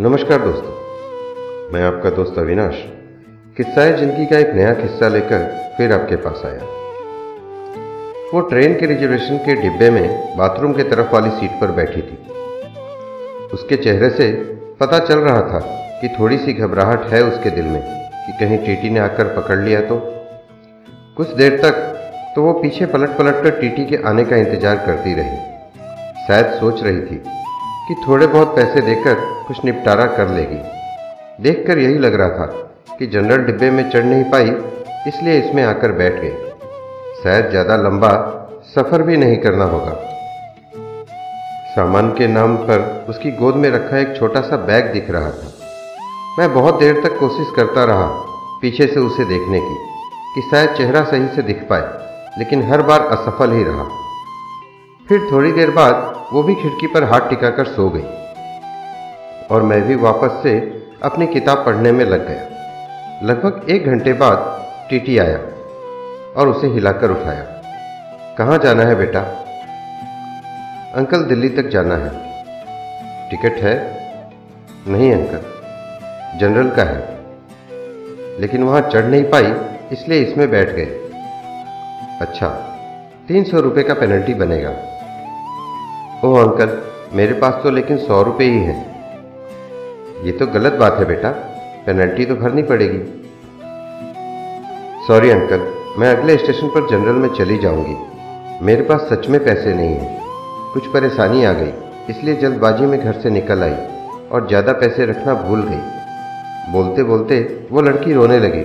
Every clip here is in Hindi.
नमस्कार दोस्तों। मैं आपका दोस्त अविनाश। किस्साए ज़िंदगी का एक नया किस्सा लेकर फिर आपके पास आया। वो ट्रेन के रिजर्वेशन के डिब्बे में बाथरूम के तरफ़ वाली सीट पर बैठी थी। उसके चेहरे से पता चल रहा था कि थोड़ी सी घबराहट है उसके दिल में कि कहीं टीटी ने आकर पकड़ लिया तो। कुछ देर तक तो वो पीछे पलट पलट कर टीटी के आने का इंतज़ार करती रही। शायद सोच रही थी कि थोड़े बहुत पैसे देकर कुछ निपटारा कर लेगी। देखकर यही लग रहा था कि जनरल डिब्बे में चढ़ नहीं पाई, इसलिए इसमें आकर बैठ गई। शायद ज़्यादा लंबा सफ़र भी नहीं करना होगा। सामान के नाम पर उसकी गोद में रखा एक छोटा सा बैग दिख रहा था। मैं बहुत देर तक कोशिश करता रहा पीछे से उसे देखने की, कि शायद चेहरा सही से दिख पाए, लेकिन हर बार असफल ही रहा। फिर थोड़ी देर बाद वो भी खिड़की पर हाथ टिकाकर सो गई। और मैं भी वापस से अपनी किताब पढ़ने में लग गया। लगभग एक घंटे बाद टीटी आया और उसे हिलाकर उठाया। कहाँ जाना है बेटा? अंकल, दिल्ली तक जाना है। टिकट है? नहीं अंकल, जनरल का है। लेकिन वहाँ चढ़ नहीं पाई, इसलिए इसमें बैठ गए। अच्छा तीन सौ रुपये का पेनल्टी बनेगा। ओह, अंकल, मेरे पास तो लेकिन सौ रुपये ही हैं। ये तो गलत बात है बेटा, पेनल्टी तो भरनी पड़ेगी। सॉरी अंकल, मैं अगले स्टेशन पर जनरल में चली जाऊँगी। मेरे पास सच में पैसे नहीं हैं। कुछ परेशानी आ गई, इसलिए जल्दबाजी में घर से निकल आई और ज़्यादा पैसे रखना भूल गई। बोलते बोलते वो लड़की रोने लगी।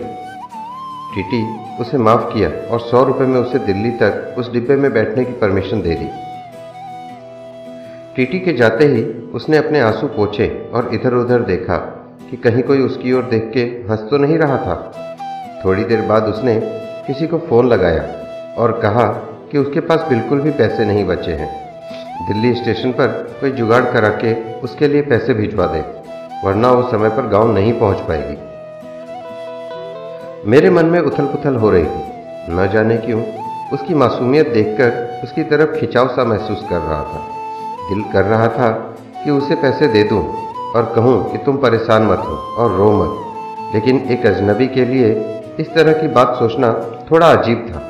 टीटी, उसे माफ़ किया और सौ रुपये में उसे दिल्ली तक, उस डिब्बे में बैठने की परमिशन दे दी। टीटी के जाते ही उसने अपने आँसू पोछे और इधर उधर देखा कि कहीं कोई उसकी ओर देख के हंस तो नहीं रहा था। थोड़ी देर बाद उसने किसी को फ़ोन लगाया और कहा कि उसके पास बिल्कुल भी पैसे नहीं बचे हैं। दिल्ली स्टेशन पर कोई जुगाड़ करा के उसके लिए पैसे भिजवा दे, वरना वो समय पर गाँव नहीं पहुँच पाएगी। मेरे मन में उथल पुथल हो रही थी। न जाने क्यों, उसकी मासूमियत देखकर उसकी तरफ़ खिंचाव सा महसूस कर रहा था। दिल कर रहा था कि उसे पैसे दे दूँ और कहूँ कि तुम परेशान मत हो और रो मत। लेकिन एक अजनबी के लिए इस तरह की बात सोचना थोड़ा अजीब था।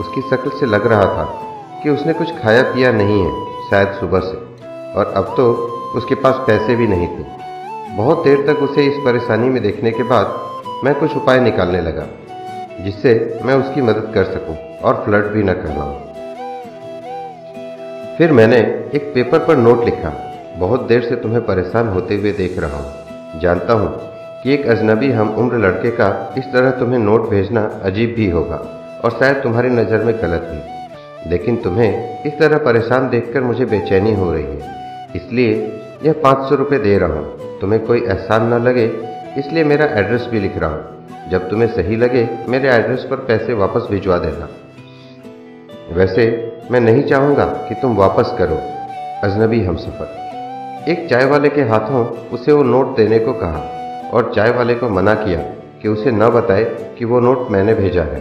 उसकी शक्ल से लग रहा था कि उसने कुछ खाया पिया नहीं है, शायद सुबह से, और अब तो उसके पास पैसे भी नहीं थे। बहुत देर तक उसे इस परेशानी में देखने के बाद मैं कुछ उपाय निकालने लगा, जिससे मैं उसकी मदद कर सकूँ और फ्लर्ट भी न कर फिर मैंने एक पेपर पर नोट लिखा। बहुत देर से तुम्हें परेशान होते हुए देख रहा हूँ। जानता हूँ कि एक अजनबी हम उम्र लड़के का इस तरह तुम्हें नोट भेजना अजीब भी होगा और शायद तुम्हारी नज़र में गलत भी। लेकिन तुम्हें इस तरह परेशान देखकर मुझे बेचैनी हो रही है। इसलिए यह पाँच सौ रुपये दे रहा हूँ। तुम्हें कोई एहसान न लगे, इसलिए मेरा एड्रेस भी लिख रहा हूँ। जब तुम्हें सही लगे, मेरे एड्रेस पर पैसे वापस भिजवा देना। वैसे मैं नहीं चाहूँगा कि तुम वापस करो, अजनबी हम सफ़र। एक चाय वाले के हाथों उसे वो नोट देने को कहा और चाय वाले को मना किया कि उसे न बताए कि वो नोट मैंने भेजा है।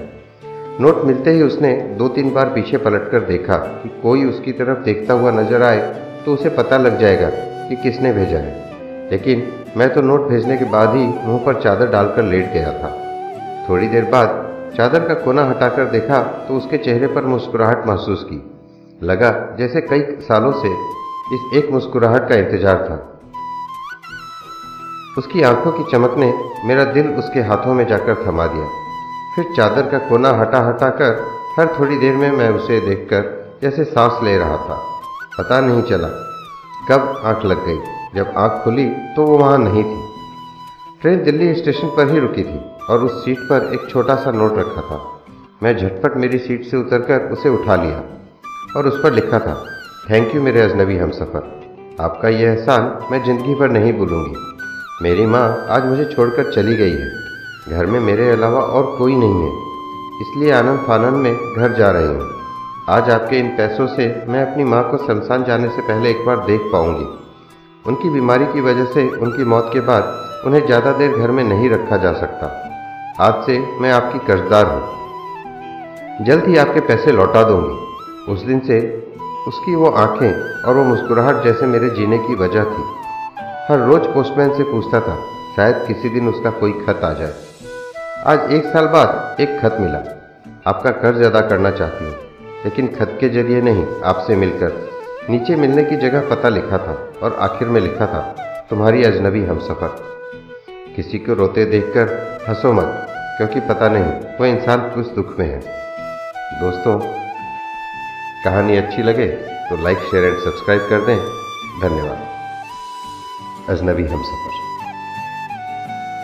नोट मिलते ही उसने दो तीन बार पीछे पलटकर देखा कि कोई उसकी तरफ़ देखता हुआ नज़र आए तो उसे पता लग जाएगा कि किसने भेजा है। लेकिन मैं तो नोट भेजने के बाद ही मुँह पर चादर डालकर लेट गया था। थोड़ी देर बाद चादर का कोना हटाकर देखा तो उसके चेहरे पर मुस्कुराहट महसूस की। लगा जैसे कई सालों से इस एक मुस्कुराहट का इंतज़ार था। उसकी आँखों की चमक ने मेरा दिल उसके हाथों में जाकर थमा दिया। फिर चादर का कोना हटा हटा कर हर थोड़ी देर में मैं उसे देखकर जैसे सांस ले रहा था। पता नहीं चला कब आँख लग गई। जब आँख खुली तो वो वहाँ नहीं थी। ट्रेन दिल्ली स्टेशन पर ही रुकी थी। और उस सीट पर एक छोटा सा नोट रखा था। मैं झटपट मेरी सीट से उतरकर उसे उठा लिया और उस पर लिखा था थैंक यू मेरे अजनबी हम सफ़र आपका यह एहसान मैं ज़िंदगी भर नहीं भूलूँगी। मेरी माँ आज मुझे छोड़कर चली गई है। घर में मेरे अलावा और कोई नहीं है। इसलिए आनंद फानंद में घर जा रही हूँ। आज आपके इन पैसों से मैं अपनी माँ को शमशान जाने से पहले एक बार देख पाऊँगी। उनकी बीमारी की वजह से उनकी मौत के बाद उन्हें ज़्यादा देर घर में नहीं रखा जा सकता। आज से मैं आपकी कर्जदार हूँ। जल्द ही आपके पैसे लौटा दूँगी। उस दिन से उसकी वो आँखें और वो मुस्कुराहट जैसे मेरे जीने की वजह थी। हर रोज पोस्टमैन से पूछता था, शायद किसी दिन उसका कोई खत आ जाए? आज एक साल बाद एक खत मिला। आपका कर्ज अदा करना चाहती हूँ, लेकिन खत के ज़रिए नहीं, आपसे मिलकर। नीचे मिलने की जगह पता लिखा था और आखिर में लिखा था, तुम्हारी अजनबी हम सफ़र किसी को रोते देखकर हंसो मत, क्योंकि पता नहीं, वो इंसान कुछ दुख में है। दोस्तों, कहानी अच्छी लगे तो लाइक शेयर एंड सब्सक्राइब कर दें। धन्यवाद। अजनबी हम सफ़र